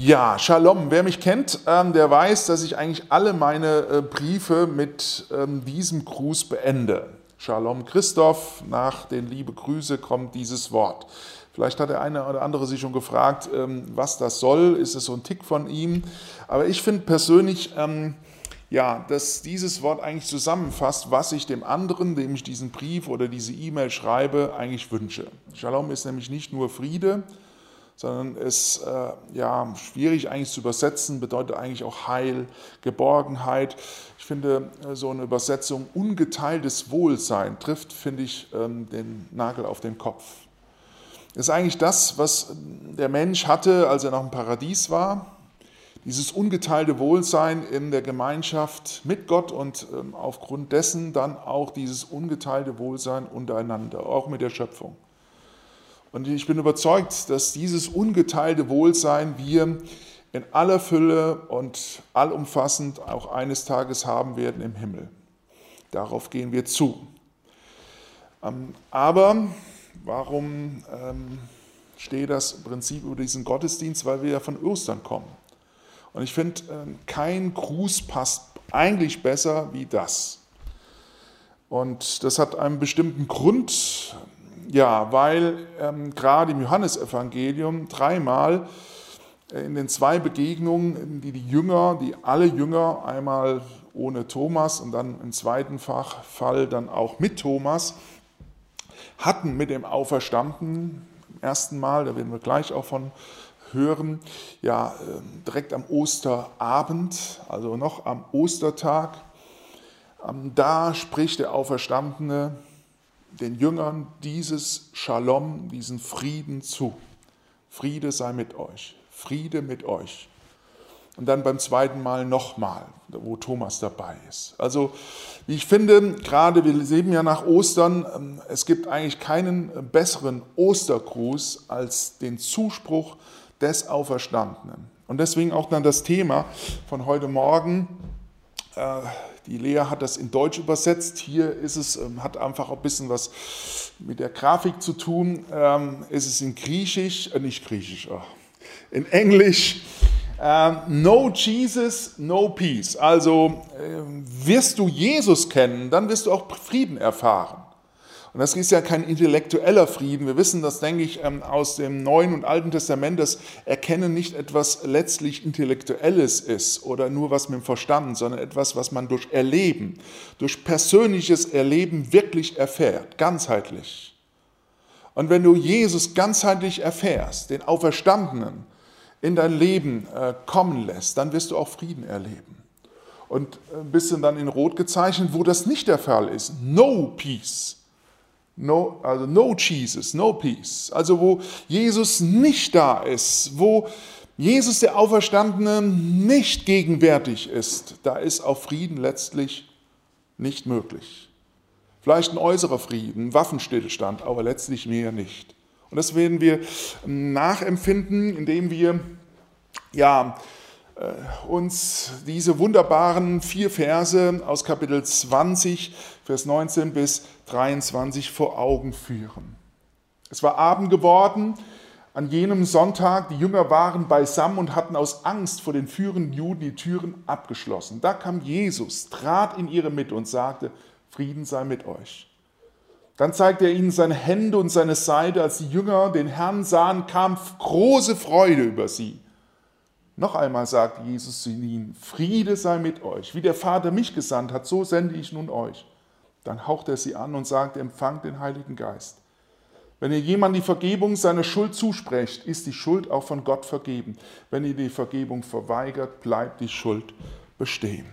Ja, Shalom. Wer mich kennt, ähm, der weiß, dass ich eigentlich alle meine äh, Briefe mit ähm, diesem Gruß beende. Shalom Christoph, nach den liebe Grüße kommt dieses Wort. Vielleicht hat der eine oder andere sich schon gefragt, ähm, was das soll. Ist es so ein Tick von ihm? Aber ich finde persönlich, ja, dass dieses Wort eigentlich zusammenfasst, was ich dem anderen, dem ich diesen Brief oder diese E-Mail schreibe, eigentlich wünsche. Shalom ist nämlich nicht nur Friede, sondern ist äh, ja, schwierig eigentlich zu übersetzen, bedeutet eigentlich auch Heil, Geborgenheit. Ich finde, äh, so eine Übersetzung ungeteiltes Wohlsein trifft, finde ich, ähm, den Nagel auf den Kopf. Das ist eigentlich das, was der Mensch hatte, als er noch im Paradies war. Dieses ungeteilte Wohlsein in der Gemeinschaft mit Gott und ähm, aufgrund dessen dann auch dieses ungeteilte Wohlsein untereinander, auch mit der Schöpfung. Und ich bin überzeugt, dass dieses ungeteilte Wohlsein wir in aller Fülle und allumfassend auch eines Tages haben werden im Himmel. Darauf gehen wir zu. Ähm, aber warum ähm, steht das Prinzip über diesen Gottesdienst? Weil wir ja von Ostern kommen. Und ich finde, ähm, kein Gruß passt eigentlich besser wie das. Und das hat einen bestimmten Grund. Ja, weil ähm, gerade im Johannesevangelium dreimal äh, in den zwei Begegnungen, die die Jünger, die alle Jünger, einmal ohne Thomas und dann im zweiten Fall dann auch mit Thomas, hatten mit dem Auferstandenen, im ersten Mal, da werden wir gleich auch von hören, ja, ähm, direkt am Osterabend, also noch am Ostertag, ähm, da spricht der Auferstandene den Jüngern dieses Shalom, diesen Frieden zu. Friede sei mit euch, Friede mit euch. Und dann beim zweiten Mal nochmal, wo Thomas dabei ist. Also, wie ich finde, gerade wir leben ja nach Ostern, ähm, es gibt eigentlich keinen besseren Ostergruß als den Zuspruch des Auferstandenen. Und deswegen auch dann das Thema von heute Morgen, äh, die Lea hat das in Deutsch übersetzt. Hier ist es, ähm, hat einfach ein bisschen was mit der Grafik zu tun. Ähm, ist es in Griechisch, äh, nicht Griechisch, oh, in Englisch. Ähm, no Jesus, no peace. Also wirst du Jesus kennen, dann wirst du auch Frieden erfahren. Und das ist ja kein intellektueller Frieden. Wir wissen das, denke ich, ähm, aus dem Neuen und Alten Testament, dass Erkennen nicht etwas letztlich Intellektuelles ist oder nur was mit dem Verstand, sondern etwas, was man durch Erleben, durch persönliches Erleben wirklich erfährt, ganzheitlich. Und wenn du Jesus ganzheitlich erfährst, den Auferstandenen in dein Leben äh, kommen lässt, dann wirst du auch Frieden erleben. Und ein bisschen dann in Rot gezeichnet, wo das nicht der Fall ist. No peace No, also no Jesus, no peace. Also wo Jesus nicht da ist, wo Jesus der Auferstandene nicht gegenwärtig ist, da ist auch Frieden letztlich nicht möglich. Vielleicht ein äußerer Frieden, Waffenstillstand, aber letztlich mehr nicht. Und das werden wir nachempfinden, indem wir ja, äh, uns diese wunderbaren vier Verse aus Kapitel 20, Vers 19 bis 23 vor Augen führen. Es war Abend geworden, an jenem Sonntag, die Jünger waren beisammen und hatten aus Angst vor den führenden Juden die Türen abgeschlossen. Da kam Jesus, trat in ihre Mitte und sagte, Frieden sei mit euch. Dann zeigte er ihnen seine Hände und seine Seite. Als die Jünger den Herrn sahen, kam große Freude über sie. Noch einmal sagt Jesus zu ihnen, Friede sei mit euch. Wie der Vater mich gesandt hat, so sende ich nun euch. Dann haucht er sie an und sagt, empfangt den Heiligen Geist. Wenn ihr jemand die Vergebung seiner Schuld zusprecht, ist die Schuld auch von Gott vergeben. Wenn ihr die Vergebung verweigert, bleibt die Schuld bestehen.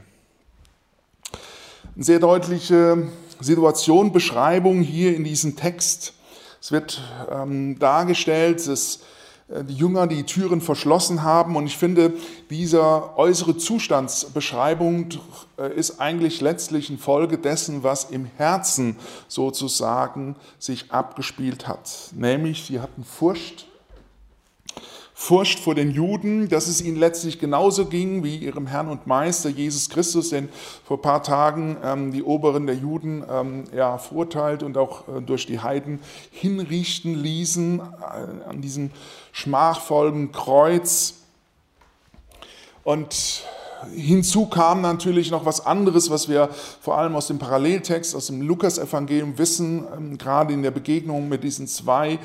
Eine sehr deutliche Situation, Beschreibung hier in diesem Text. Es wird ähm, dargestellt, dass die Jünger die Türen verschlossen haben. Und ich finde, diese äußere Zustandsbeschreibung äh, ist eigentlich letztlich eine Folge dessen, was im Herzen sozusagen sich abgespielt hat. Nämlich, sie hatten Furcht Furcht vor den Juden, dass es ihnen letztlich genauso ging wie ihrem Herrn und Meister Jesus Christus, den vor ein paar Tagen ähm, die Oberen der Juden ähm, ja, verurteilt und auch äh, durch die Heiden hinrichten ließen äh, an diesem schmachvollen Kreuz. Und hinzu kam natürlich noch was anderes, was wir vor allem aus dem Paralleltext, aus dem Lukas-Evangelium wissen, ähm, gerade in der Begegnung mit diesen zwei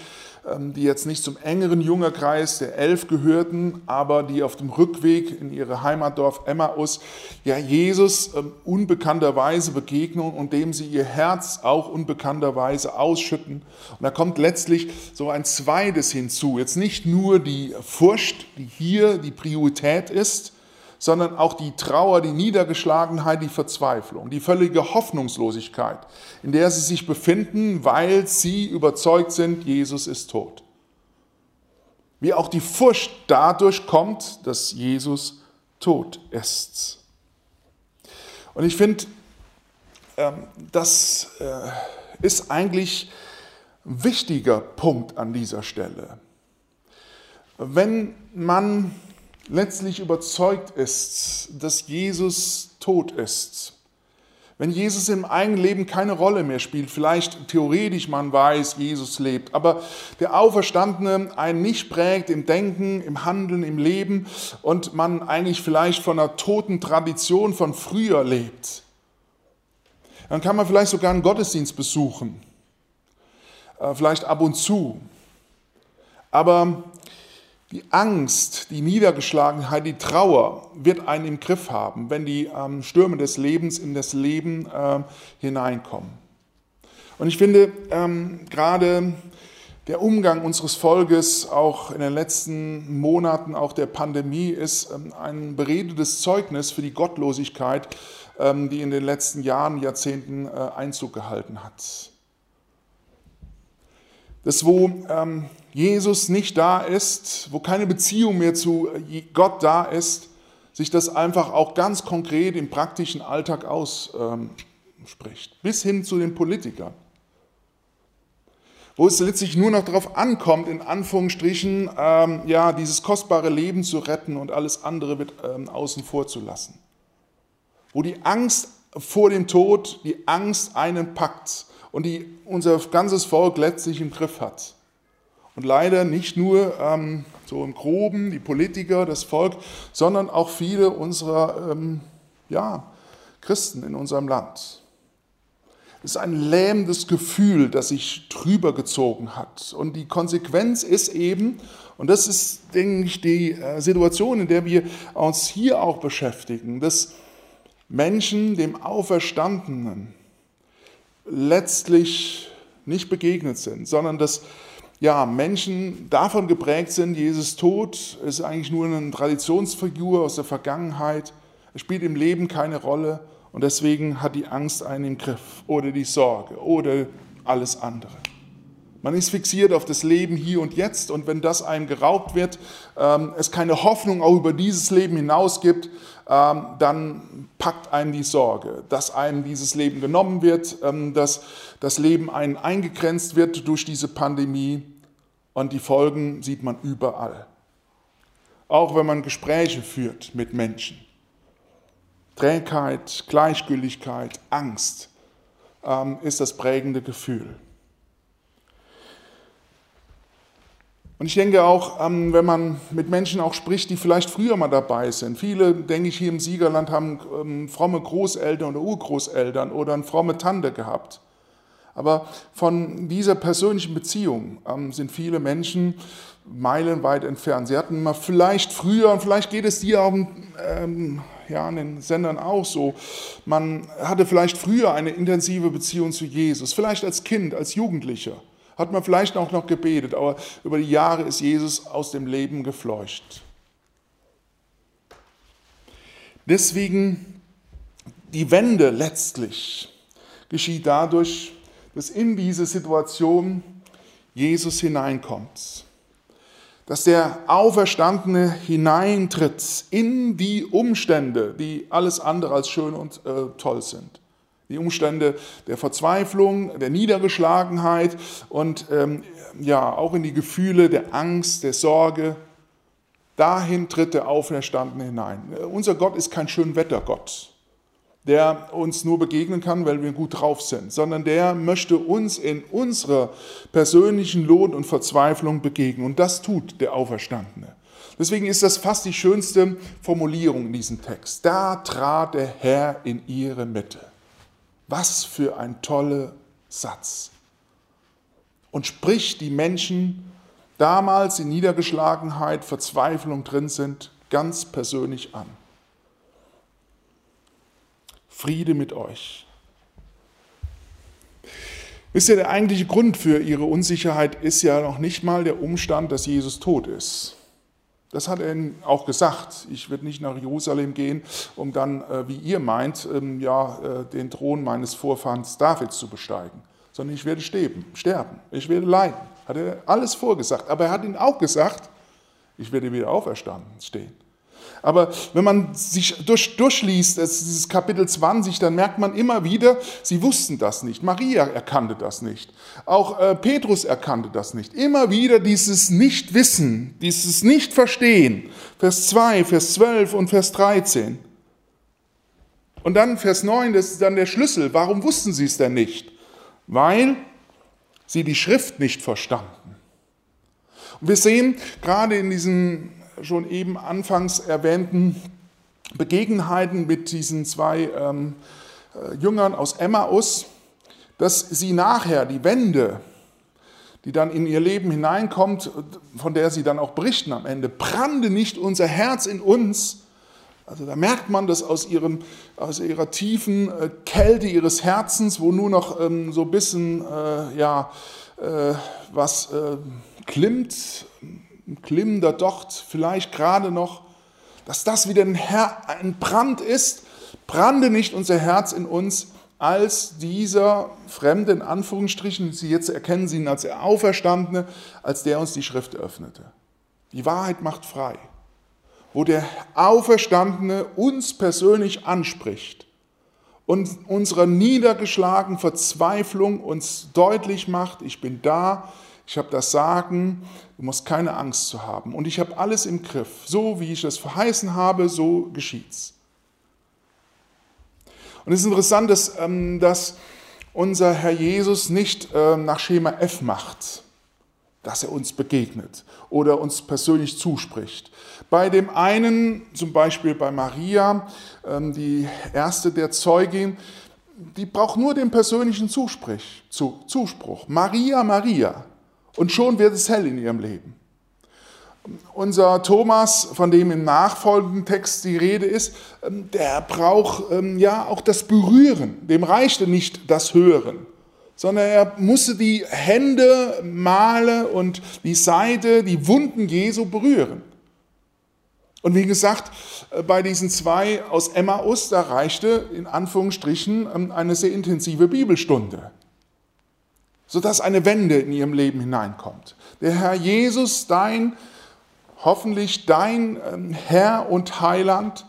die jetzt nicht zum engeren Jüngerkreis der Elf gehörten, aber die auf dem Rückweg in ihre Heimatdorf Emmaus ja Jesus ähm, unbekannterweise begegnen und dem sie ihr Herz auch unbekannterweise ausschütten. Und da kommt letztlich so ein zweites hinzu. Jetzt nicht nur die Furcht, die hier die Priorität ist, sondern auch die Trauer, die Niedergeschlagenheit, die Verzweiflung, die völlige Hoffnungslosigkeit, in der sie sich befinden, weil sie überzeugt sind, Jesus ist tot. Wie auch die Furcht dadurch kommt, dass Jesus tot ist. Und ich finde, ähm, das äh, ist eigentlich ein wichtiger Punkt an dieser Stelle. Wenn man letztlich überzeugt ist, dass Jesus tot ist, wenn Jesus im eigenen Leben keine Rolle mehr spielt, vielleicht theoretisch man weiß, Jesus lebt, aber der Auferstandene einen nicht prägt im Denken, im Handeln, im Leben und man eigentlich vielleicht von einer toten Tradition von früher lebt, dann kann man vielleicht sogar einen Gottesdienst besuchen, äh, vielleicht ab und zu. Aber die Angst, die Niedergeschlagenheit, die Trauer wird einen im Griff haben, wenn die ähm, Stürme des Lebens in das Leben äh, hineinkommen. Und ich finde ähm, gerade der Umgang unseres Volkes auch in den letzten Monaten, auch der Pandemie, ist ähm, ein beredetes Zeugnis für die Gottlosigkeit, ähm, die in den letzten Jahren, Jahrzehnten äh, Einzug gehalten hat. Das, wo ähm, Jesus nicht da ist, wo keine Beziehung mehr zu Gott da ist, sich das einfach auch ganz konkret im praktischen Alltag ausspricht, bis hin zu den Politikern. Wo es letztlich nur noch darauf ankommt, in Anführungsstrichen, ähm, ja, dieses kostbare Leben zu retten und alles andere wird ähm, außen vor zu lassen. Wo die Angst vor dem Tod, die Angst einen packt und die unser ganzes Volk letztlich im Griff hat. Und leider nicht nur ähm, so im Groben die Politiker, das Volk, sondern auch viele unserer ähm, ja, Christen in unserem Land. Es ist ein lähmendes Gefühl, das sich drüber gezogen hat. Und die Konsequenz ist eben, und das ist, denke ich, die äh, Situation, in der wir uns hier auch beschäftigen, dass Menschen dem Auferstandenen letztlich nicht begegnet sind, sondern dass ja, Menschen davon geprägt sind, Jesus Tod ist eigentlich nur eine Traditionsfigur aus der Vergangenheit, er spielt im Leben keine Rolle und deswegen hat die Angst einen im Griff oder die Sorge oder alles andere. Man ist fixiert auf das Leben hier und jetzt und wenn das einem geraubt wird, ähm, es keine Hoffnung auch über dieses Leben hinaus gibt, dann packt einen die Sorge, dass einem dieses Leben genommen wird, ähm, dass das Leben einen eingegrenzt wird durch diese Pandemie und die Folgen sieht man überall. Auch wenn man Gespräche führt mit Menschen. Trägheit, Gleichgültigkeit, Angst ist das prägende Gefühl. Und ich denke auch, ähm, wenn man mit Menschen auch spricht, die vielleicht früher mal dabei sind. Viele, denke ich, hier im Siegerland haben ähm, fromme Großeltern oder Urgroßeltern oder eine fromme Tante gehabt. Aber von dieser persönlichen Beziehung ähm, sind viele Menschen meilenweit entfernt. Sie hatten mal vielleicht früher, und vielleicht geht es dir auch ähm, ja, an den Sendern auch so, man hatte vielleicht früher eine intensive Beziehung zu Jesus, vielleicht als Kind, als Jugendlicher hat man vielleicht auch noch gebetet, aber über die Jahre ist Jesus aus dem Leben gefleucht. Deswegen die Wende letztlich geschieht dadurch, dass in diese Situation Jesus hineinkommt. Dass der Auferstandene hineintritt in die Umstände, die alles andere als schön und äh, toll sind die Umstände der Verzweiflung, der Niedergeschlagenheit und ähm, ja auch in die Gefühle der Angst, der Sorge. Dahin tritt der Auferstandene hinein. Unser Gott ist kein Schönwettergott, der uns nur begegnen kann, weil wir gut drauf sind, sondern der möchte uns in unserer persönlichen Lohn und Verzweiflung begegnen. Und das tut der Auferstandene. Deswegen ist das fast die schönste Formulierung in diesem Text. Da trat der Herr in ihre Mitte. Was für ein toller Satz. Und spricht die Menschen damals in Niedergeschlagenheit, Verzweiflung drin sind, ganz persönlich an. Friede mit euch. Wisst ihr, der eigentliche Grund für ihre Unsicherheit ist ja noch nicht mal der Umstand, dass Jesus tot ist. Das hat er ihnen auch gesagt. Ich werde nicht nach Jerusalem gehen, um dann, äh, wie ihr meint, ähm, ja, äh, den Thron meines Vorfahrens Davids zu besteigen, sondern ich werde sterben, sterben, ich werde leiden. Hat er alles vorgesagt. Aber er hat ihnen auch gesagt, ich werde wieder auferstanden stehen. Aber wenn man sich durch, durchliest, dieses Kapitel 20, dann merkt man immer wieder, sie wussten das nicht. Maria erkannte das nicht. Auch äh, Petrus erkannte das nicht. Immer wieder dieses Nichtwissen, dieses Nichtverstehen. Vers 2, Vers 12 und Vers 13. Und dann Vers 9, das ist dann der Schlüssel. Warum wussten sie es denn nicht? Weil sie die Schrift nicht verstanden. Und wir sehen gerade in diesem schon eben anfangs erwähnten Begebenheiten mit diesen zwei ähm, äh, Jüngern aus Emmaus, dass sie nachher die Wende, die dann in ihr Leben hineinkommt, von der sie dann auch berichten am Ende, brannte nicht unser Herz in uns. Also da merkt man das aus, ihrem, aus ihrer tiefen äh, Kälte ihres Herzens, wo nur noch ähm, so ein bisschen äh, ja, äh, was äh, klimmt, ein glimmender Docht, vielleicht gerade noch, dass das wieder ein, Her ein Brand ist, brannte nicht unser Herz in uns, als dieser Fremde, in Anführungsstrichen, Sie jetzt erkennen Sie ihn als der Auferstandene, als der uns die Schrift öffnete. Die Wahrheit macht frei. Wo der Auferstandene uns persönlich anspricht und unserer niedergeschlagenen Verzweiflung uns deutlich macht, ich bin da, ich habe das Sagen, du musst keine Angst zu haben. Und ich habe alles im Griff. So wie ich es verheißen habe, so geschieht's. Und es ist interessant, dass, ähm, dass unser Herr Jesus nicht ähm, nach Schema F macht, dass er uns begegnet oder uns persönlich zuspricht. Bei dem einen, zum Beispiel bei Maria, ähm, die erste der Zeugin, die braucht nur den persönlichen Zuspruch. Maria, Maria. Und schon wird es hell in ihrem Leben. Unser Thomas, von dem im nachfolgenden Text die Rede ist, ähm, der braucht ähm, ja auch das Berühren. Dem reichte nicht das Hören, sondern er musste die Hände, Male und die Seite, die Wunden Jesu berühren. Und wie gesagt, äh, bei diesen zwei aus Emmaus, da reichte in Anführungsstrichen ähm, eine sehr intensive Bibelstunde sodass eine Wende in ihrem Leben hineinkommt. Der Herr Jesus, dein, hoffentlich dein ähm, Herr und Heiland,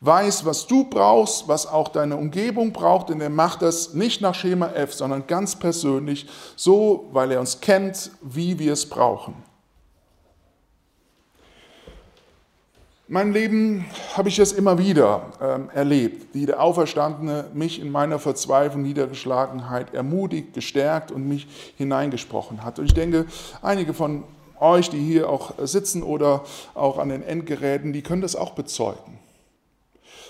weiß, was du brauchst, was auch deine Umgebung braucht, denn er macht das nicht nach Schema F, sondern ganz persönlich, so, weil er uns kennt, wie wir es brauchen. Mein Leben habe ich es immer wieder ähm, erlebt, wie der Auferstandene mich in meiner Verzweiflung, Niedergeschlagenheit ermutigt, gestärkt und mich hineingesprochen hat. Und ich denke, einige von euch, die hier auch sitzen oder auch an den Endgeräten, die können das auch bezeugen.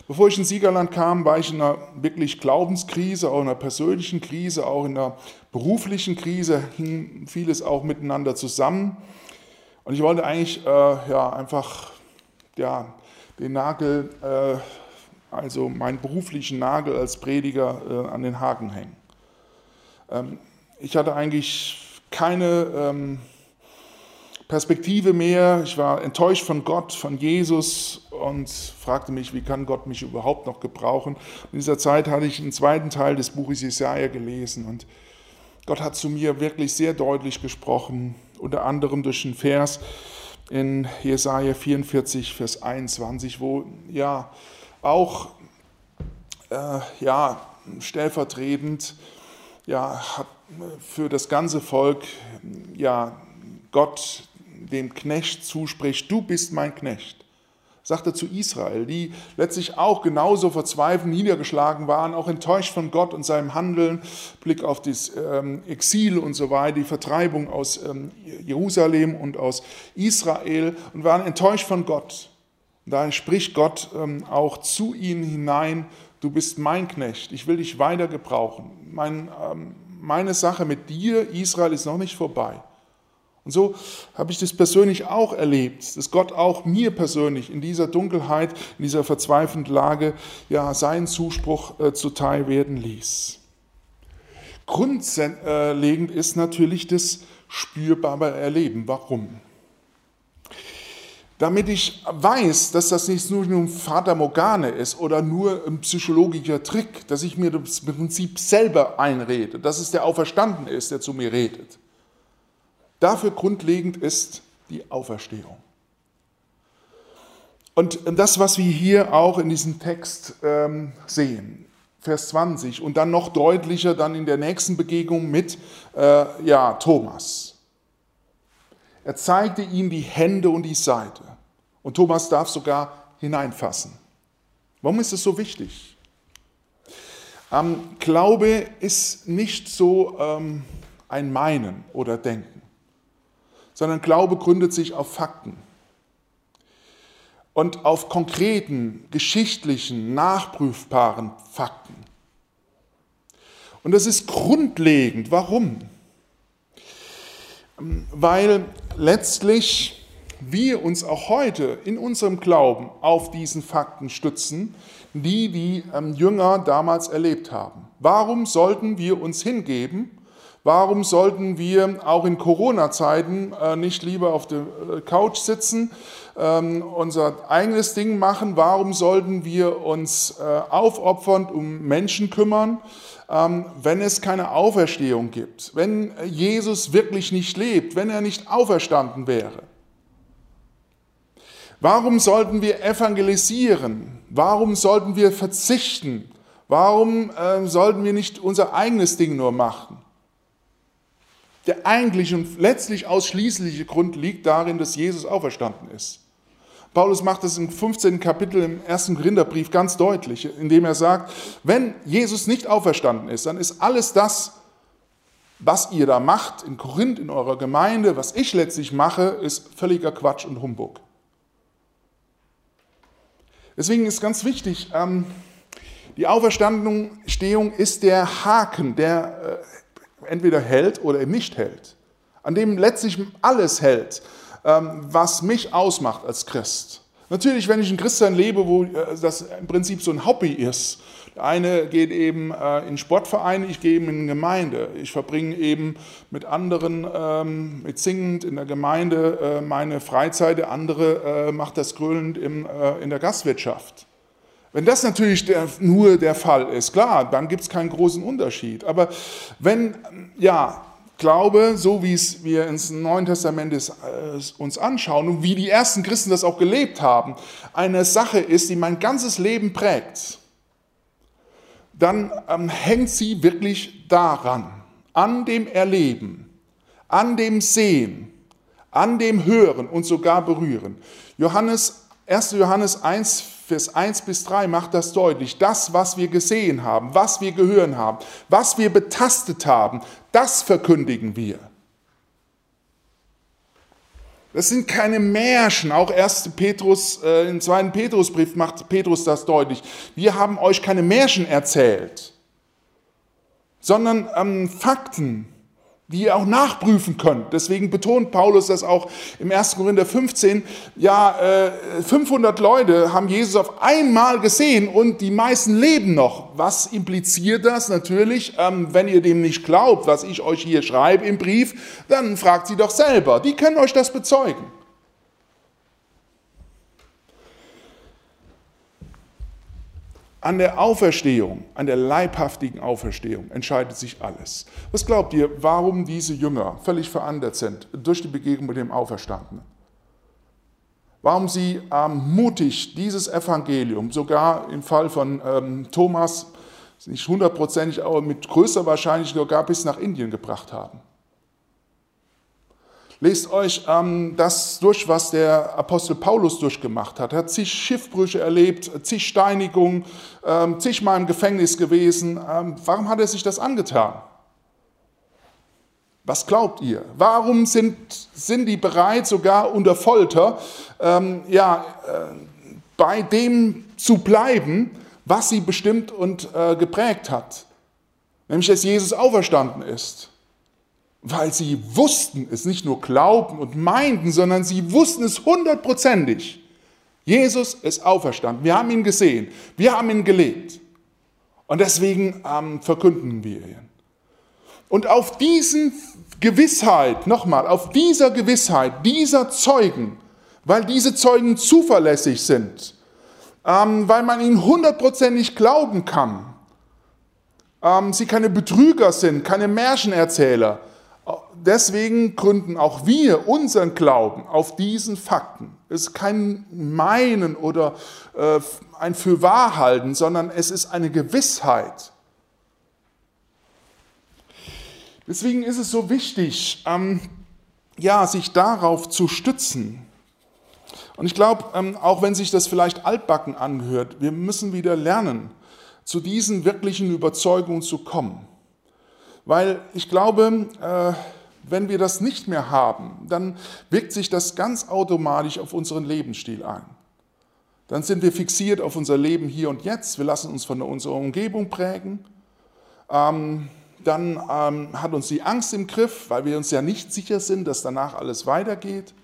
Bevor ich in Siegerland kam, war ich in einer wirklich Glaubenskrise, auch in einer persönlichen Krise, auch in einer beruflichen Krise, hing vieles auch miteinander zusammen. Und ich wollte eigentlich äh, ja, einfach ja, den Nagel, äh, also meinen beruflichen Nagel als Prediger äh, an den Haken hängen. Ähm, ich hatte eigentlich keine ähm, Perspektive mehr. Ich war enttäuscht von Gott, von Jesus und fragte mich, wie kann Gott mich überhaupt noch gebrauchen. In dieser Zeit hatte ich einen zweiten Teil des Buches Jesaja gelesen und Gott hat zu mir wirklich sehr deutlich gesprochen, unter anderem durch einen Vers, in Jesaja 44, Vers 21, wo ja auch äh, ja, stellvertretend ja, für das ganze Volk ja, Gott dem Knecht zuspricht, du bist mein Knecht. Sagt er zu Israel, die letztlich auch genauso verzweifelt, niedergeschlagen waren, auch enttäuscht von Gott und seinem Handeln, Blick auf das ähm, Exil und so weiter, die Vertreibung aus ähm, Jerusalem und aus Israel und waren enttäuscht von Gott. Und da spricht Gott ähm, auch zu ihnen hinein, du bist mein Knecht, ich will dich weiter gebrauchen. Mein, meine Sache mit dir, Israel, ist noch nicht vorbei. Und so habe ich das persönlich auch erlebt, dass Gott auch mir persönlich in dieser Dunkelheit, in dieser verzweifelten Lage, ja, seinen Zuspruch äh, zuteil werden ließ. Grundlegend ist natürlich das spürbare Erleben. Warum? Damit ich weiß, dass das nicht nur ein Vater Morgane ist oder nur ein psychologischer Trick, dass ich mir das Prinzip selber einrede, dass es der Auferstanden ist, der zu mir redet. Dafür grundlegend ist die Auferstehung. Und das, was wir hier auch in diesem Text ähm, sehen, Vers 20 und dann noch deutlicher dann in der nächsten Begegnung mit äh, ja, Thomas. Er zeigte ihm die Hände und die Seite. Und Thomas darf sogar hineinfassen. Warum ist es so wichtig? Ähm, Glaube ist nicht so ähm, ein Meinen oder Denken sondern Glaube gründet sich auf Fakten und auf konkreten, geschichtlichen, nachprüfbaren Fakten. Und das ist grundlegend. Warum? Weil letztlich wir uns auch heute in unserem Glauben auf diesen Fakten stützen, die die ähm, Jünger damals erlebt haben. Warum sollten wir uns hingeben Warum sollten wir auch in Corona-Zeiten äh, nicht lieber auf der äh, Couch sitzen, ähm, unser eigenes Ding machen? Warum sollten wir uns äh, aufopfernd um Menschen kümmern, ähm, wenn es keine Auferstehung gibt? Wenn Jesus wirklich nicht lebt, wenn er nicht auferstanden wäre? Warum sollten wir evangelisieren? Warum sollten wir verzichten? Warum sollten wir nicht unser eigenes Ding nur machen? Der eigentliche und letztlich ausschließliche Grund liegt darin, dass Jesus auferstanden ist. Paulus macht es im 15. Kapitel im ersten Korintherbrief ganz deutlich, indem er sagt, wenn Jesus nicht auferstanden ist, dann ist alles das, was ihr da macht in Korinth, in eurer Gemeinde, was ich letztlich mache, ist völliger Quatsch und Humbug. Deswegen ist ganz wichtig, ähm, die Auferstehung ist der Haken, der äh, entweder hält oder eben nicht hält, an dem letztlich alles hält, ähm, was mich ausmacht als Christ. Natürlich, wenn ich ein Christsein lebe, wo äh, das im Prinzip so ein Hobby ist. Der eine geht eben äh, in Sportvereine, ich gehe eben in Gemeinde. Ich verbringe eben mit anderen, ähm, mit singend in der Gemeinde äh, meine Freizeit. Der andere macht das grölend in der Gastwirtschaft. Wenn das natürlich der, nur der Fall ist, klar, dann gibt es keinen großen Unterschied. Aber wenn, ja, Glaube, so wie es wir ins Neuen Testament ist, äh, uns anschauen und wie die ersten Christen das auch gelebt haben, eine Sache ist, die mein ganzes Leben prägt, dann ähm, hängt sie wirklich daran, an dem Erleben, an dem Sehen, an dem Hören und sogar Berühren. Johannes, 1. Johannes 1, Vers 1 bis 3 macht das deutlich. Das, was wir gesehen haben, was wir gehört haben, was wir betastet haben, das verkündigen wir. Das sind keine Märchen. Auch 1. Petrus, äh, im 2. Petrusbrief macht Petrus das deutlich. Wir haben euch keine Märchen erzählt, sondern ähm, Fakten, die ihr auch nachprüfen könnt. Deswegen betont Paulus das auch im 1. Korinther 15. Ja, 500 äh, Leute haben Jesus auf einmal gesehen und die meisten leben noch. Was impliziert das? Natürlich, ähm, wenn ihr dem nicht glaubt, was ich euch hier schreibe im Brief, dann fragt sie doch selber. Die können euch das bezeugen. An der Auferstehung, an der leibhaftigen Auferstehung entscheidet sich alles. Was glaubt ihr, warum diese Jünger völlig verändert sind durch die Begegnung mit dem Auferstandenen? Warum sie ähm, mutig dieses Evangelium, sogar im Fall von ähm, Thomas, nicht hundertprozentig, aber mit größer Wahrscheinlichkeit sogar bis nach Indien gebracht haben? Lest euch ähm, das durch, was der Apostel Paulus durchgemacht hat. Er hat zig Schiffbrüche erlebt, zig Steinigungen, ähm, zigmal im Gefängnis gewesen. Ähm, warum hat er sich das angetan? Was glaubt ihr? Warum sind, sind die bereit, sogar unter Folter, ähm, ja, äh, bei dem zu bleiben, was sie bestimmt und äh, geprägt hat? Nämlich, dass Jesus auferstanden ist weil sie wussten es, nicht nur glaubten und meinten, sondern sie wussten es hundertprozentig. Jesus ist auferstanden. Wir haben ihn gesehen. Wir haben ihn gelebt. Und deswegen ähm, verkünden wir ihn. Und auf diesen Gewissheit, nochmal, auf dieser Gewissheit, dieser Zeugen, weil diese Zeugen zuverlässig sind, ähm, weil man ihnen hundertprozentig glauben kann, ähm, sie keine Betrüger sind, keine Märchenerzähler, deswegen gründen auch wir unseren Glauben auf diesen Fakten. Es ist kein Meinen oder äh, ein Fürwahrhalten, sondern es ist eine Gewissheit. Deswegen ist es so wichtig, ähm, ja, sich darauf zu stützen. Und ich glaube, ähm, auch wenn sich das vielleicht altbacken anhört, wir müssen wieder lernen, zu diesen wirklichen Überzeugungen zu kommen. Weil ich glaube, äh, wenn wir das nicht mehr haben, dann wirkt sich das ganz automatisch auf unseren Lebensstil ein. Dann sind wir fixiert auf unser Leben hier und jetzt. Wir lassen uns von unserer Umgebung prägen. Ähm, dann ähm, hat uns die Angst im Griff, weil wir uns ja nicht sicher sind, dass danach alles weitergeht.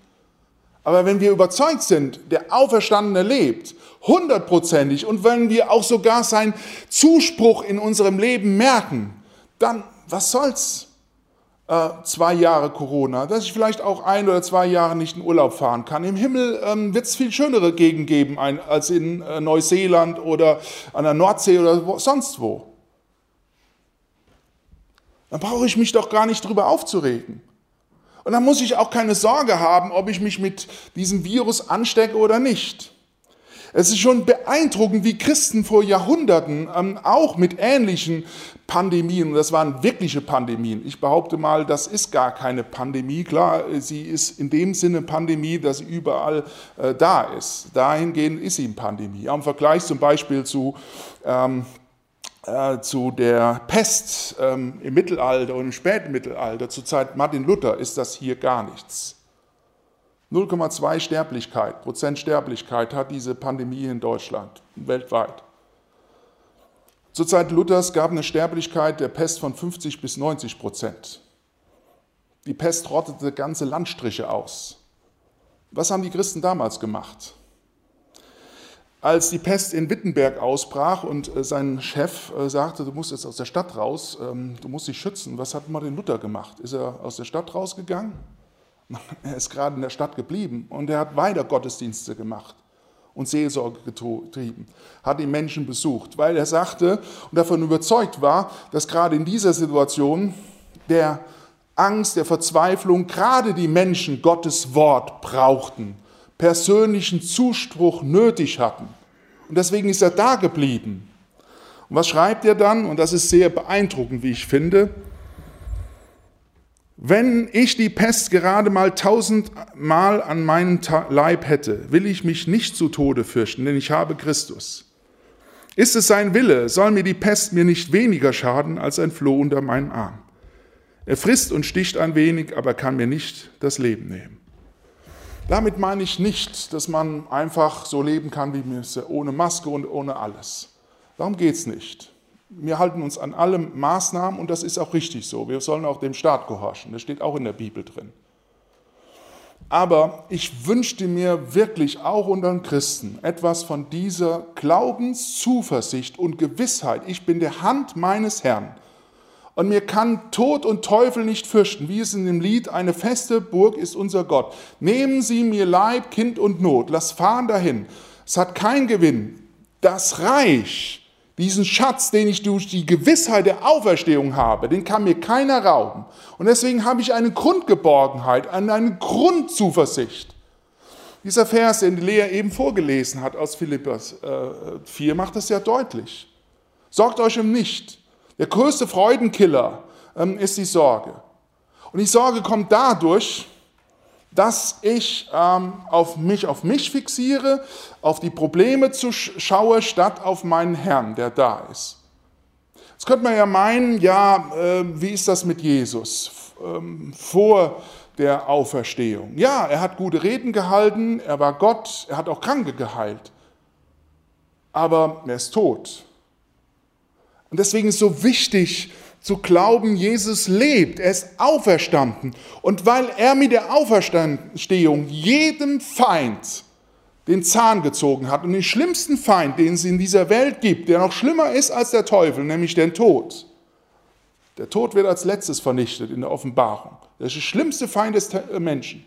Aber wenn wir überzeugt sind, der Auferstandene lebt, hundertprozentig, und wenn wir auch sogar seinen Zuspruch in unserem Leben merken, dann was soll's? Äh, zwei Jahre Corona, dass ich vielleicht auch ein oder zwei Jahre nicht in Urlaub fahren kann. Im Himmel ähm, wird es viel schönere Gegenden geben als in äh, Neuseeland oder an der Nordsee oder wo, sonst wo. Dann brauche ich mich doch gar nicht drüber aufzuregen. Und dann muss ich auch keine Sorge haben, ob ich mich mit diesem Virus anstecke oder nicht. Es ist schon beeindruckend, wie Christen vor Jahrhunderten ähm, auch mit ähnlichen Pandemien, und das waren wirkliche Pandemien. Ich behaupte mal, das ist gar keine Pandemie. Klar, sie ist in dem Sinne Pandemie, dass sie überall äh, da ist. Dahingehend ist sie eine Pandemie. Im Vergleich zum Beispiel zu ähm, äh, zu der Pest ähm, im Mittelalter und im späten Mittelalter, zur Zeit Martin Luther, ist das hier gar nichts. 0,2 Sterblichkeit, Prozent Sterblichkeit hat diese Pandemie in Deutschland, weltweit. Zur Zeit Luthers gab eine Sterblichkeit der Pest von 50 bis 90 Prozent. Die Pest rottete ganze Landstriche aus. Was haben die Christen damals gemacht? Als die Pest in Wittenberg ausbrach und äh, sein Chef äh, sagte, du musst jetzt aus der Stadt raus, ähm, du musst dich schützen, was hat Martin Luther gemacht? Ist er aus der Stadt rausgegangen? Er ist gerade in der Stadt geblieben und er hat weiter Gottesdienste gemacht und Seelsorge getrieben, hat die Menschen besucht, weil er sagte und davon überzeugt war, dass gerade in dieser Situation der Angst, der Verzweiflung gerade die Menschen Gottes Wort brauchten, persönlichen Zuspruch nötig hatten. Und deswegen ist er da geblieben. Und was schreibt er dann? Und das ist sehr beeindruckend, wie ich finde. Wenn ich die Pest gerade mal tausendmal an meinem Leib hätte, will ich mich nicht zu Tode fürchten, denn ich habe Christus. Ist es sein Wille, soll mir die Pest mir nicht weniger schaden als ein Floh unter meinem Arm. Er frisst und sticht ein wenig, aber kann mir nicht das Leben nehmen. Damit meine ich nicht, dass man einfach so leben kann wie mir, ohne Maske und ohne alles. Darum geht es nicht wir halten uns an alle Maßnahmen und das ist auch richtig so. Wir sollen auch dem Staat gehorchen. Das steht auch in der Bibel drin. Aber ich wünschte mir wirklich auch unter den Christen etwas von dieser Glaubenszuversicht und Gewissheit. Ich bin der Hand meines Herrn. Und mir kann Tod und Teufel nicht fürchten, wie es in dem Lied, eine feste Burg ist unser Gott. Nehmen Sie mir Leib, Kind und Not, lass fahren dahin. Es hat keinen Gewinn. Das Reich diesen Schatz, den ich durch die Gewissheit der Auferstehung habe, den kann mir keiner rauben. Und deswegen habe ich eine Grundgeborgenheit, eine Grundzuversicht. Dieser Vers, den Lea eben vorgelesen hat aus Philippus äh, 4, macht das ja deutlich. Sorgt euch um nicht. Der größte Freudenkiller ähm, ist die Sorge. Und die Sorge kommt dadurch, dass ich ähm, auf mich auf mich fixiere, auf die Probleme zu schaue, statt auf meinen Herrn, der da ist. Jetzt könnte man ja meinen, ja, äh, wie ist das mit Jesus ähm, vor der Auferstehung? Ja, er hat gute Reden gehalten, er war Gott, er hat auch Kranke geheilt. Aber er ist tot. Und deswegen ist so wichtig, zu glauben, Jesus lebt, er ist auferstanden. Und weil er mit der Auferstehung jedem Feind den Zahn gezogen hat und den schlimmsten Feind, den es in dieser Welt gibt, der noch schlimmer ist als der Teufel, nämlich den Tod. Der Tod wird als letztes vernichtet in der Offenbarung. Das ist der schlimmste Feind des Menschen.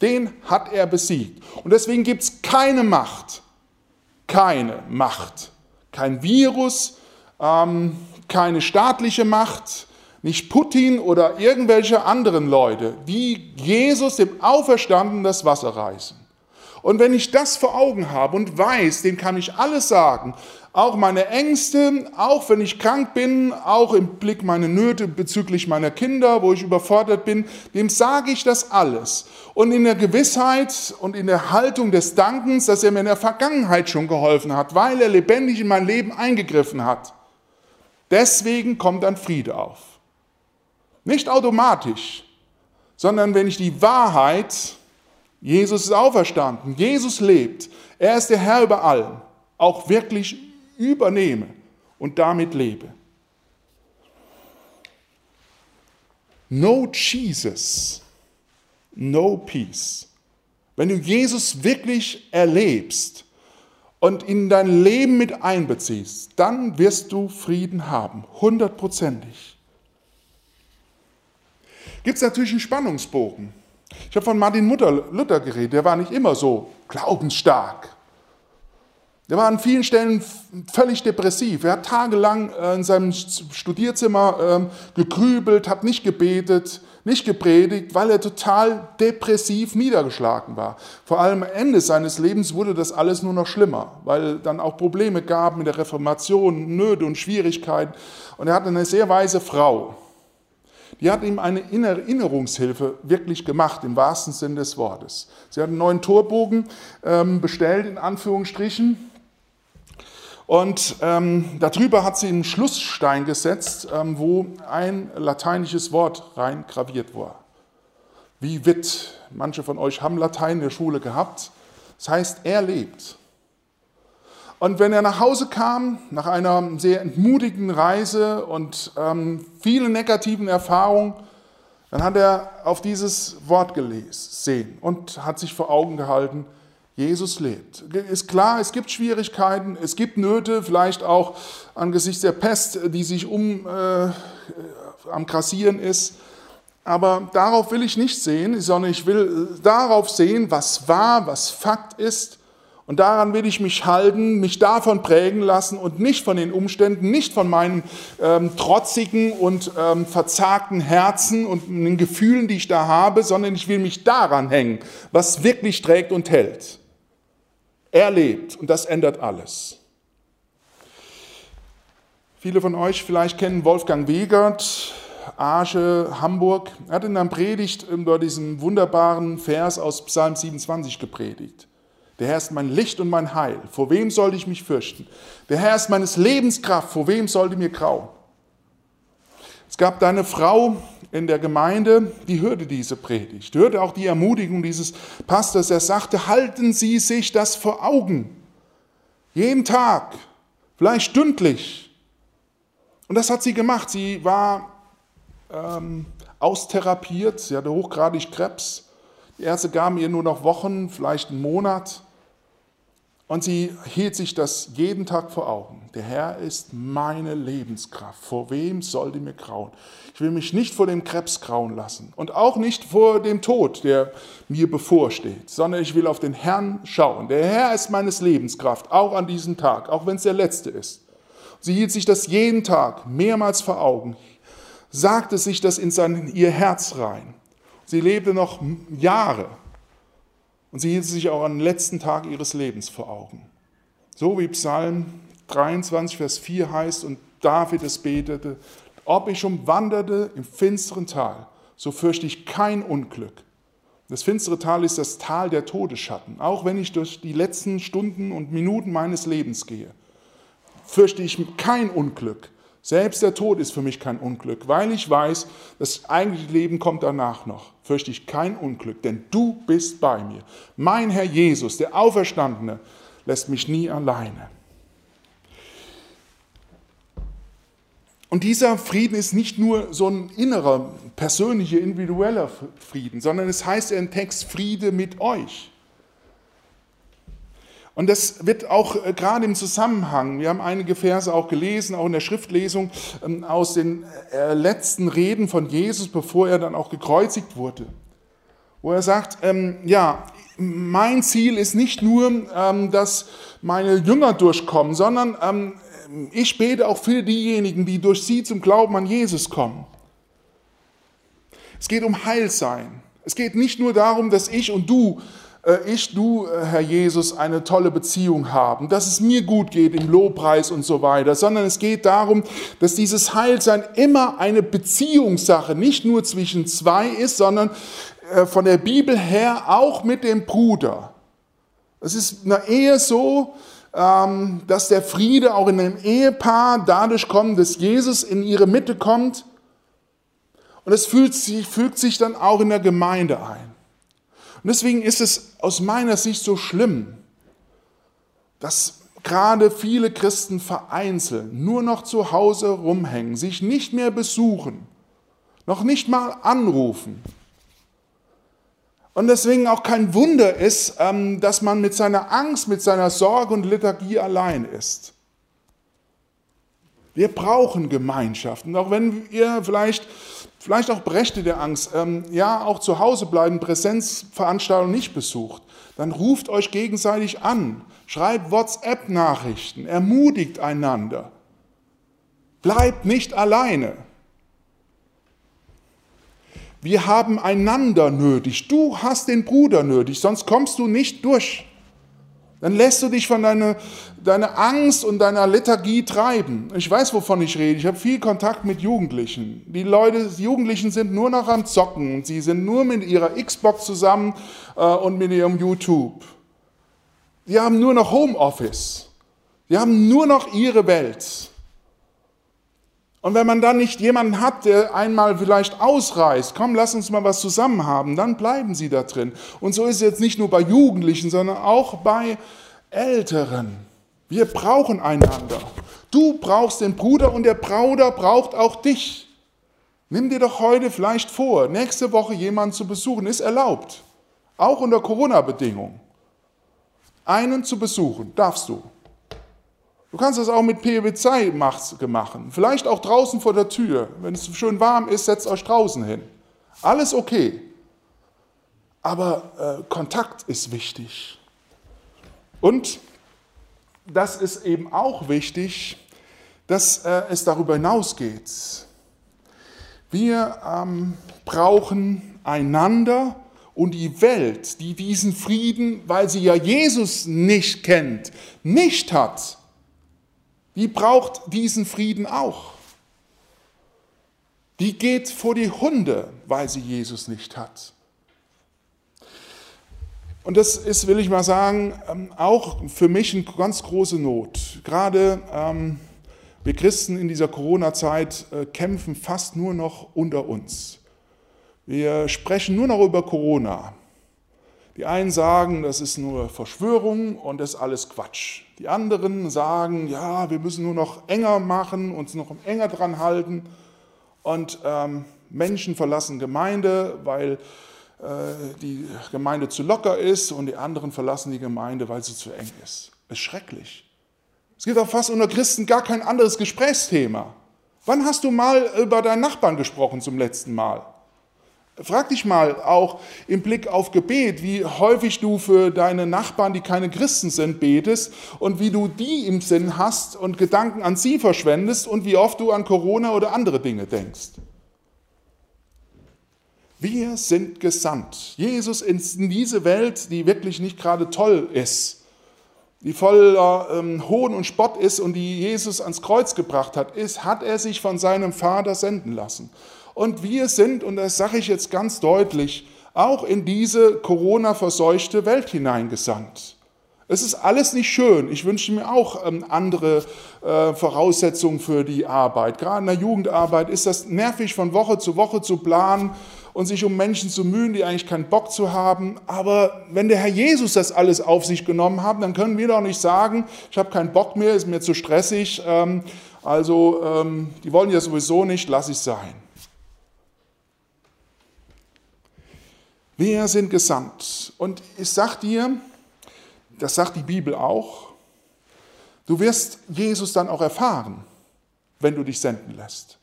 Den hat er besiegt. Und deswegen gibt es keine Macht, keine Macht, kein Virus, ähm, keine staatliche Macht, nicht Putin oder irgendwelche anderen Leute, die Jesus dem Auferstanden das Wasser reißen. Und wenn ich das vor Augen habe und weiß, dem kann ich alles sagen, auch meine Ängste, auch wenn ich krank bin, auch im Blick meine Nöte bezüglich meiner Kinder, wo ich überfordert bin, dem sage ich das alles. Und in der Gewissheit und in der Haltung des Dankens, dass er mir in der Vergangenheit schon geholfen hat, weil er lebendig in mein Leben eingegriffen hat. Deswegen kommt dann Friede auf. Nicht automatisch, sondern wenn ich die Wahrheit, Jesus ist auferstanden, Jesus lebt, er ist der Herr über allem, auch wirklich übernehme und damit lebe. No Jesus, no peace. Wenn du Jesus wirklich erlebst, und in dein Leben mit einbeziehst, dann wirst du Frieden haben, hundertprozentig. Gibt es natürlich einen Spannungsbogen. Ich habe von Martin Luther geredet, der war nicht immer so glaubensstark. Der war an vielen Stellen völlig depressiv. Er hat tagelang äh, in seinem Studierzimmer ähm, gegrübelt, hat nicht gebetet, nicht gepredigt, weil er total depressiv niedergeschlagen war. Vor allem am Ende seines Lebens wurde das alles nur noch schlimmer, weil dann auch Probleme gab mit der Reformation, Nöte und Schwierigkeiten. Und er hatte eine sehr weise Frau. Die hat ihm eine Erinnerungshilfe wirklich gemacht, im wahrsten Sinn des Wortes. Sie hat einen neuen Torbogen ähm, bestellt, in Anführungsstrichen, und ähm, darüber hat sie einen Schlussstein gesetzt, ähm, wo ein lateinisches Wort rein graviert war. Wie Witt. Manche von euch haben Latein in der Schule gehabt. Das heißt, er lebt. Und wenn er nach Hause kam, nach einer sehr entmutigenden Reise und ähm, vielen negativen Erfahrungen, dann hat er auf dieses Wort gelesen und hat sich vor Augen gehalten, Jesus lebt. Ist klar, es gibt Schwierigkeiten, es gibt Nöte, vielleicht auch angesichts der Pest, die sich um äh, am Grassieren ist. Aber darauf will ich nicht sehen, sondern ich will darauf sehen, was wahr, was Fakt ist. Und daran will ich mich halten, mich davon prägen lassen und nicht von den Umständen, nicht von meinem ähm, trotzigen und ähm, verzagten Herzen und den Gefühlen, die ich da habe, sondern ich will mich daran hängen, was wirklich trägt und hält. Er lebt und das ändert alles. Viele von euch vielleicht kennen Wolfgang Wegert, Arche, Hamburg. Er hat in einer Predigt über diesen wunderbaren Vers aus Psalm 27 gepredigt. Der Herr ist mein Licht und mein Heil. Vor wem sollte ich mich fürchten? Der Herr ist meines Lebens Kraft. Vor wem sollte mir grauen? Es gab da eine Frau in der Gemeinde, die hörte diese Predigt, hörte auch die Ermutigung dieses Pastors. Er sagte, halten Sie sich das vor Augen. Jeden Tag, vielleicht stündlich. Und das hat sie gemacht. Sie war ähm, austherapiert, sie hatte hochgradig Krebs. Die Ärzte gaben ihr nur noch Wochen, vielleicht einen Monat. Und sie hielt sich das jeden Tag vor Augen. Der Herr ist meine Lebenskraft. Vor wem sollte mir grauen? Ich will mich nicht vor dem Krebs grauen lassen und auch nicht vor dem Tod, der mir bevorsteht, sondern ich will auf den Herrn schauen. Der Herr ist meines Lebenskraft, auch an diesem Tag, auch wenn es der letzte ist. Sie hielt sich das jeden Tag mehrmals vor Augen, sagte sich das in sein, ihr Herz rein. Sie lebte noch Jahre und sie hielt sich auch am letzten Tag ihres Lebens vor Augen. So wie Psalm 23, Vers 4 heißt, und David es betete, ob ich umwanderte im finsteren Tal, so fürchte ich kein Unglück, Das finstere Tal ist das Tal der Todesschatten. Auch wenn ich durch die letzten Stunden und Minuten meines Lebens gehe, fürchte ich kein Unglück. Selbst der Tod ist für mich kein Unglück, weil ich weiß, das eigentliche Leben kommt danach noch. Fürchte ich kein Unglück, denn du bist bei mir. Mein Herr Jesus, der Auferstandene, lässt mich nie alleine. Und dieser Frieden ist nicht nur so ein innerer, persönlicher, individueller Frieden, sondern es heißt im Text Friede mit euch. Und das wird auch äh, gerade im Zusammenhang, wir haben einige Verse auch gelesen, auch in der Schriftlesung, ähm, aus den äh, letzten Reden von Jesus, bevor er dann auch gekreuzigt wurde, wo er sagt, ähm, ja, mein Ziel ist nicht nur, ähm, dass meine Jünger durchkommen, sondern ich bete auch für diejenigen, die durch sie zum Glauben an Jesus kommen. Es geht um Heilsein. Es geht nicht nur darum, dass ich und du, ich, du, äh, Herr Jesus, eine tolle Beziehung haben, dass es mir gut geht im Lobpreis und so weiter, sondern es geht darum, dass dieses Heilsein immer eine Beziehungssache nicht nur zwischen zwei ist, sondern äh, von der Bibel her auch mit dem Bruder. Es ist in der Ehe so, ähm, dass der Friede auch in einem Ehepaar dadurch kommt, dass Jesus in ihre Mitte kommt. Und es fügt sich dann auch in der Gemeinde ein. Und deswegen ist es aus meiner Sicht so schlimm, dass gerade viele Christen vereinzelt nur noch zu Hause rumhängen, sich nicht mehr besuchen, noch nicht mal anrufen, und deswegen auch kein Wunder ist, ähm, dass man mit seiner Angst, mit seiner Sorge und Lethargie allein ist. Wir brauchen Gemeinschaft. Und auch wenn ihr vielleicht, vielleicht auch Brechte der Angst, ähm, ja, auch zu Hause bleiben, Präsenzveranstaltungen nicht besucht, dann ruft euch gegenseitig an, schreibt WhatsApp-Nachrichten, ermutigt einander. Bleibt nicht alleine. Wir haben einander nötig. Du hast den Bruder nötig, sonst kommst du nicht durch. Dann lässt du dich von deiner, deiner Angst und deiner Lethargie treiben. Ich weiß, wovon ich rede. Ich habe viel Kontakt mit Jugendlichen. Die Leute, die Jugendlichen sind nur noch am Zocken sie sind nur mit ihrer Xbox zusammen äh, und mit ihrem YouTube. Die haben nur noch Homeoffice. Die haben nur noch ihre Welt. Und wenn man dann nicht jemanden hat, der einmal vielleicht ausreißt, komm, lass uns mal was zusammen haben, dann bleiben sie da drin. Und so ist es jetzt nicht nur bei Jugendlichen, sondern auch bei Älteren. Wir brauchen einander. Du brauchst den Bruder und der Bruder braucht auch dich. Nimm dir doch heute vielleicht vor, nächste Woche jemanden zu besuchen, ist erlaubt. Auch unter Corona-Bedingungen. Einen zu besuchen, darfst du. Du kannst das auch mit PwC machen. Vielleicht auch draußen vor der Tür. Wenn es schön warm ist, setzt euch draußen hin. Alles okay. Aber äh, Kontakt ist wichtig. Und das ist eben auch wichtig, dass äh, es darüber hinausgeht. Wir ähm, brauchen einander und die Welt, die diesen Frieden, weil sie ja Jesus nicht kennt, nicht hat, die braucht diesen Frieden auch. Die geht vor die Hunde, weil sie Jesus nicht hat. Und das ist, will ich mal sagen, ähm, auch für mich eine ganz große Not. Gerade ähm, wir Christen in dieser Corona-Zeit äh, kämpfen fast nur noch unter uns. Wir sprechen nur noch über Corona. Die einen sagen, das ist nur Verschwörung und das ist alles Quatsch. Die anderen sagen, ja, wir müssen nur noch enger machen, uns noch enger dran halten. Und ähm, Menschen verlassen Gemeinde, weil äh, die Gemeinde zu locker ist und die anderen verlassen die Gemeinde, weil sie zu eng ist. Ist schrecklich. Es gibt auch fast unter Christen gar kein anderes Gesprächsthema. Wann hast du mal über deinen Nachbarn gesprochen zum letzten Mal? Frag dich mal auch im Blick auf Gebet, wie häufig du für deine Nachbarn, die keine Christen sind, betest und wie du die im Sinn hast und Gedanken an sie verschwendest und wie oft du an Corona oder andere Dinge denkst. Wir sind gesandt. Jesus in diese Welt, die wirklich nicht gerade toll ist, die voller ähm, Hohn und Spott ist und die Jesus ans Kreuz gebracht hat, ist, hat er sich von seinem Vater senden lassen. Und wir sind, und das sage ich jetzt ganz deutlich, auch in diese Corona-verseuchte Welt hineingesandt. Es ist alles nicht schön. Ich wünsche mir auch ähm, andere äh, Voraussetzungen für die Arbeit. Gerade in der Jugendarbeit ist das nervig, von Woche zu Woche zu planen und sich um Menschen zu mühen, die eigentlich keinen Bock zu haben. Aber wenn der Herr Jesus das alles auf sich genommen hat, dann können wir doch nicht sagen, ich habe keinen Bock mehr, ist mir zu stressig. Ähm, also ähm, die wollen ja sowieso nicht, lass ich sein. Wir sind gesandt. Und ich sage dir, das sagt die Bibel auch, du wirst Jesus dann auch erfahren, wenn du dich senden lässt.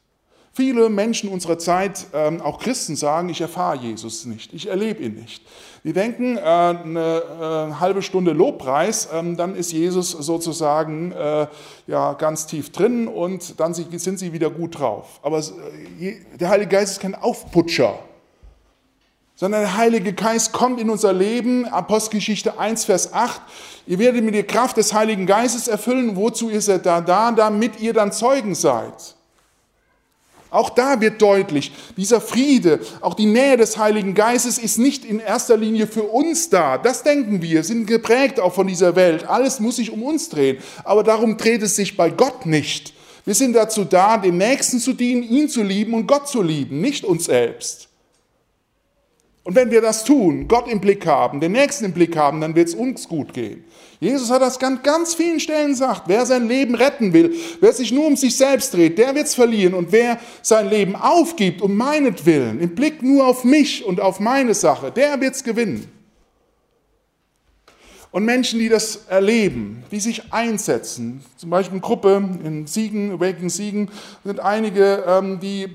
Viele Menschen unserer Zeit, ähm, auch Christen, sagen, ich erfahre Jesus nicht, ich erlebe ihn nicht. Die denken, äh, eine äh, halbe Stunde Lobpreis, ähm, dann ist Jesus sozusagen äh, ganz tief drin und dann sind sie wieder gut drauf. Aber der Heilige Geist ist kein Aufputscher sondern der Heilige Geist kommt in unser Leben. Apostelgeschichte 1, Vers 8. Ihr werdet mit der Kraft des Heiligen Geistes erfüllen. Wozu ist er da? Da, damit ihr dann Zeugen seid. Auch da wird deutlich, dieser Friede, auch die Nähe des Heiligen Geistes ist nicht in erster Linie für uns da. Das denken wir, sind geprägt auch von dieser Welt. Alles muss sich um uns drehen. Aber darum dreht es sich bei Gott nicht. Wir sind dazu da, dem Nächsten zu dienen, ihn zu lieben und Gott zu lieben, nicht uns selbst. Und wenn wir das tun, Gott im Blick haben, den Nächsten im Blick haben, dann wird es uns gut gehen. Jesus hat das an ganz vielen Stellen gesagt. Wer sein Leben retten will, wer sich nur um sich selbst dreht, der wird es verlieren. Und wer sein Leben aufgibt, um meinetwillen, im Blick nur auf mich und auf meine Sache, der wird es gewinnen. Und Menschen, die das erleben, die sich einsetzen, zum Beispiel eine Gruppe in Siegen, Awakening Siegen, sind einige, ähm, die,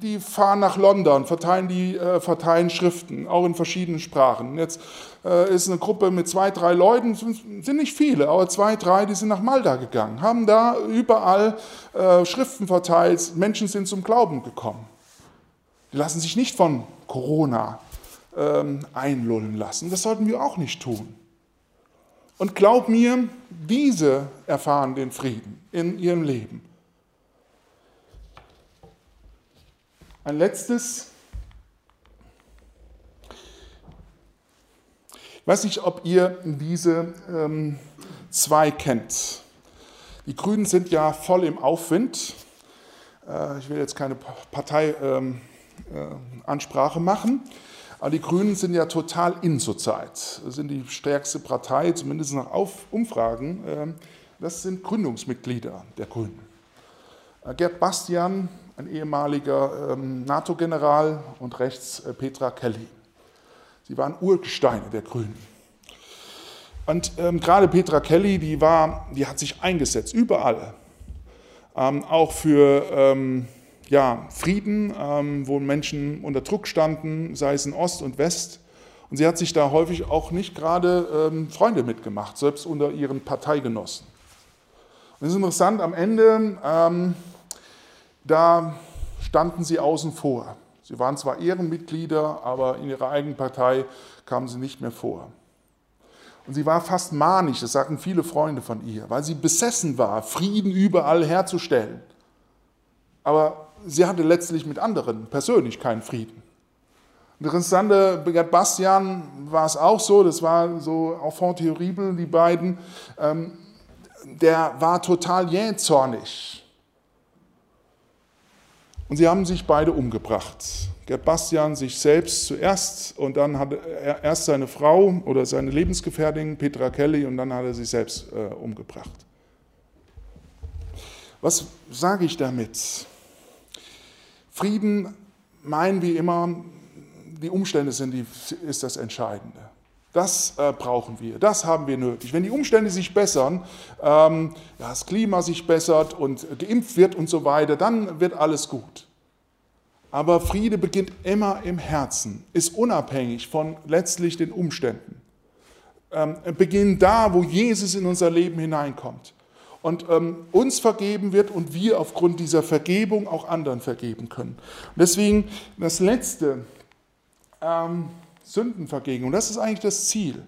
die fahren nach London, verteilen, die, äh, verteilen Schriften, auch in verschiedenen Sprachen. Jetzt äh, ist eine Gruppe mit zwei, drei Leuten, sind nicht viele, aber zwei, drei, die sind nach Malta gegangen, haben da überall äh, Schriften verteilt, Menschen sind zum Glauben gekommen. Die lassen sich nicht von Corona ähm, einlullen lassen, das sollten wir auch nicht tun. Und glaub mir, diese erfahren den Frieden in ihrem Leben. Ein letztes. Ich weiß nicht, ob ihr diese ähm, zwei kennt. Die Grünen sind ja voll im Aufwind. Äh, ich will jetzt keine Parteiansprache ähm, äh, machen. Aber die Grünen sind ja total in zurzeit. sind die stärkste Partei, zumindest nach Umfragen. Ähm, das sind Gründungsmitglieder der Grünen. Äh, Gerd Bastian, ein ehemaliger ähm, NATO-General und rechts äh, Petra Kelly. Sie waren Urgesteine der Grünen. Und ähm, gerade Petra Kelly, die, war, die hat sich eingesetzt, überall. Ähm, auch für ähm, ja, Frieden, ähm, wo Menschen unter Druck standen, sei es in Ost und West. Und sie hat sich da häufig auch nicht gerade ähm, Freunde mitgemacht, selbst unter ihren Parteigenossen. Und es ist interessant, am Ende, ähm, da standen sie außen vor. Sie waren zwar Ehrenmitglieder, aber in ihrer eigenen Partei kamen sie nicht mehr vor. Und sie war fast manisch, das sagten viele Freunde von ihr, weil sie besessen war, Frieden überall herzustellen. Aber sie hatte letztlich mit anderen persönlich keinen Frieden. Interessante, bei Bastian war es auch so, das war so enfant terrible, die beiden, ähm, der war total jähzornig. Und sie haben sich beide umgebracht. Gerd Bastian sich selbst zuerst und dann hat er erst seine Frau oder seine Lebensgefährtin Petra Kelly und dann hat er sich selbst äh, umgebracht. Was sage ich damit? Frieden meinen wir immer, die Umstände sind die, ist das Entscheidende. Das äh, brauchen wir, das haben wir nötig. Wenn die Umstände sich bessern, ähm, das Klima sich bessert und geimpft wird und so weiter, dann wird alles gut. Aber Friede beginnt immer im Herzen, ist unabhängig von letztlich den Umständen. Ähm, beginnt da, wo Jesus in unser Leben hineinkommt und ähm, uns vergeben wird und wir aufgrund dieser Vergebung auch anderen vergeben können. Und deswegen das letzte, ähm, Sündenvergebung, das ist eigentlich das Ziel.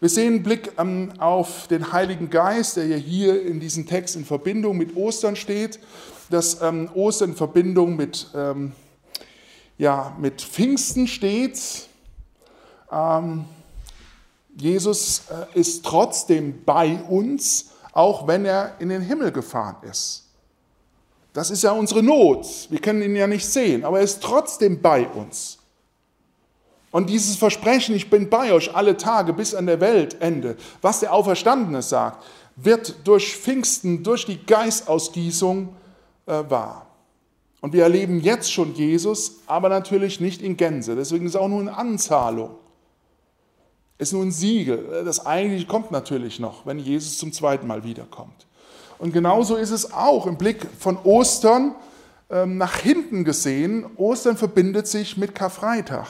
Wir sehen einen Blick ähm, auf den Heiligen Geist, der ja hier in diesem Text in Verbindung mit Ostern steht, dass ähm, Ostern in Verbindung mit, ähm, ja mit Pfingsten steht. Ähm, Jesus äh, ist trotzdem bei uns, auch wenn er in den Himmel gefahren ist. Das ist ja unsere Not. Wir können ihn ja nicht sehen, aber er ist trotzdem bei uns. Und dieses Versprechen, ich bin bei euch alle Tage bis an der Weltende, was der Auferstandene sagt, wird durch Pfingsten, durch die Geistausgießung äh, wahr. Und wir erleben jetzt schon Jesus, aber natürlich nicht in Gänze. Deswegen ist es auch nur eine Anzahlung. Ist nur ein Siegel. Das eigentliche kommt natürlich noch, wenn Jesus zum zweiten Mal wiederkommt. Und genauso ist es auch im Blick von Ostern ähm, nach hinten gesehen. Ostern verbindet sich mit Karfreitag.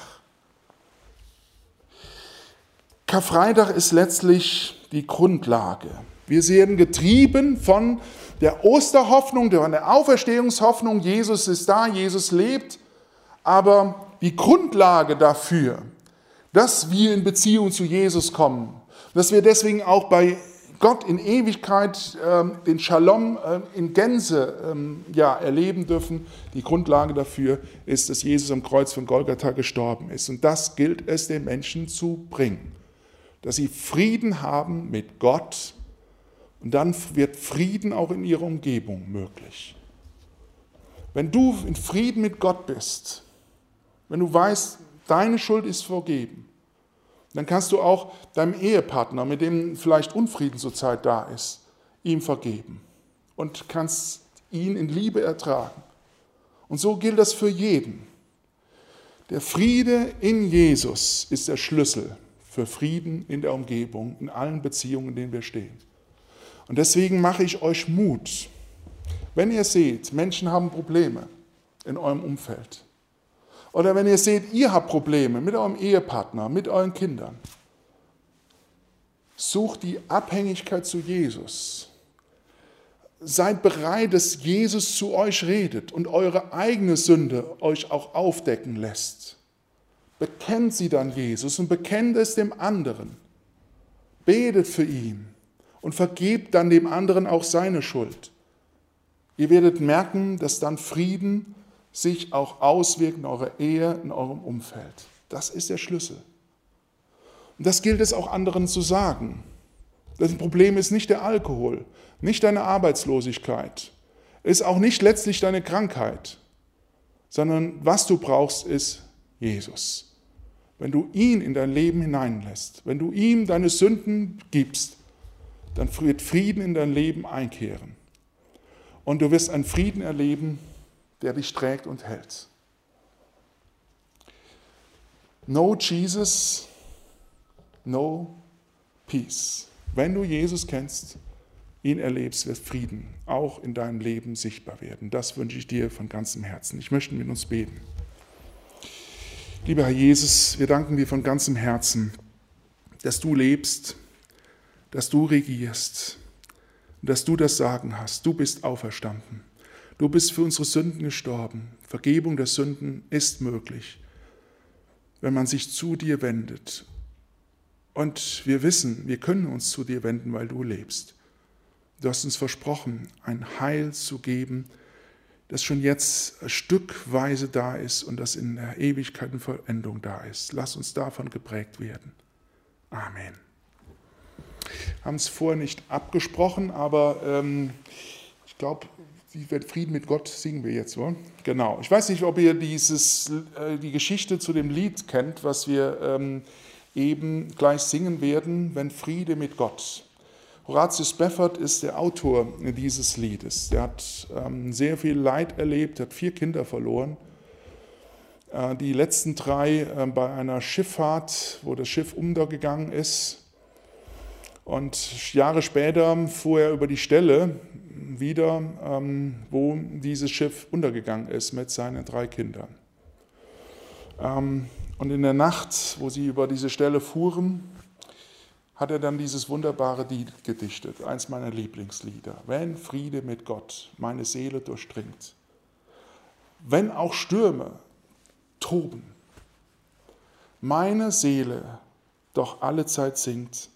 Karfreitag ist letztlich die Grundlage. Wir werden getrieben von der Osterhoffnung, von der Auferstehungshoffnung. Jesus ist da, Jesus lebt. Aber die Grundlage dafür, dass wir in Beziehung zu Jesus kommen, dass wir deswegen auch bei Gott in Ewigkeit ähm, den Shalom äh, in Gänze ähm, ja, erleben dürfen. Die Grundlage dafür ist, dass Jesus am Kreuz von Golgatha gestorben ist. Und das gilt es den Menschen zu bringen. Dass sie Frieden haben mit Gott und dann wird Frieden auch in ihrer Umgebung möglich. Wenn du in Frieden mit Gott bist, wenn du weißt, deine Schuld ist vergeben, dann kannst du auch deinem Ehepartner, mit dem vielleicht Unfrieden zurzeit da ist, ihm vergeben und kannst ihn in Liebe ertragen. Und so gilt das für jeden. Der Friede in Jesus ist der Schlüssel für Frieden in der Umgebung, in allen Beziehungen, in denen wir stehen. Und deswegen mache ich euch Mut. Wenn ihr seht, Menschen haben Probleme in eurem Umfeld, oder wenn ihr seht, ihr habt Probleme mit eurem Ehepartner, mit euren Kindern, sucht die Abhängigkeit zu Jesus. Seid bereit, dass Jesus zu euch redet und eure eigene Sünde euch auch aufdecken lässt. Bekennt sie dann Jesus und bekennt es dem anderen. Betet für ihn und vergebt dann dem anderen auch seine Schuld. Ihr werdet merken, dass dann Frieden sich auch auswirkt in eurer Ehe, in eurem Umfeld. Das ist der Schlüssel. Und das gilt es auch anderen zu sagen. Das Problem ist nicht der Alkohol, nicht deine Arbeitslosigkeit, ist auch nicht letztlich deine Krankheit, sondern was du brauchst, ist Jesus. Wenn du ihn in dein Leben hineinlässt, wenn du ihm deine Sünden gibst, dann wird Frieden in dein Leben einkehren. Und du wirst einen Frieden erleben, der dich trägt und hält. No Jesus, no peace. Wenn du Jesus kennst, ihn erlebst, wird Frieden auch in deinem Leben sichtbar werden. Das wünsche ich dir von ganzem Herzen. Ich möchte mit uns beten. Lieber Herr Jesus, wir danken dir von ganzem Herzen, dass du lebst, dass du regierst, dass du das Sagen hast. Du bist auferstanden. Du bist für unsere Sünden gestorben. Vergebung der Sünden ist möglich, wenn man sich zu dir wendet. Und wir wissen, wir können uns zu dir wenden, weil du lebst. Du hast uns versprochen, ein Heil zu geben, das schon jetzt stückweise da ist und das in der Ewigkeit und Vollendung da ist. Lass uns davon geprägt werden. Amen. Haben es vorher nicht abgesprochen, aber ähm, ich glaube, Frieden mit Gott singen wir jetzt, oder? Genau. Ich weiß nicht, ob ihr dieses, äh, die Geschichte zu dem Lied kennt, was wir ähm, eben gleich singen werden, wenn Friede mit Gott. Horatius Spafford ist der Autor dieses Liedes. Der hat ähm, sehr viel Leid erlebt, hat vier Kinder verloren. Äh, die letzten drei äh, bei einer Schifffahrt, wo das Schiff untergegangen ist. Und Jahre später fuhr er über die Stelle wieder, ähm, wo dieses Schiff untergegangen ist mit seinen drei Kindern. Ähm, und in der Nacht, wo sie über diese Stelle fuhren, hat er dann dieses wunderbare Lied gedichtet, eins meiner Lieblingslieder. Wenn Friede mit Gott meine Seele durchdringt, wenn auch Stürme toben, meine Seele doch allezeit singt,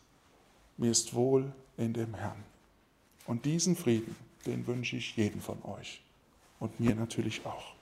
mir ist wohl in dem Herrn. Und diesen Frieden, den wünsche ich jedem von euch und mir natürlich auch.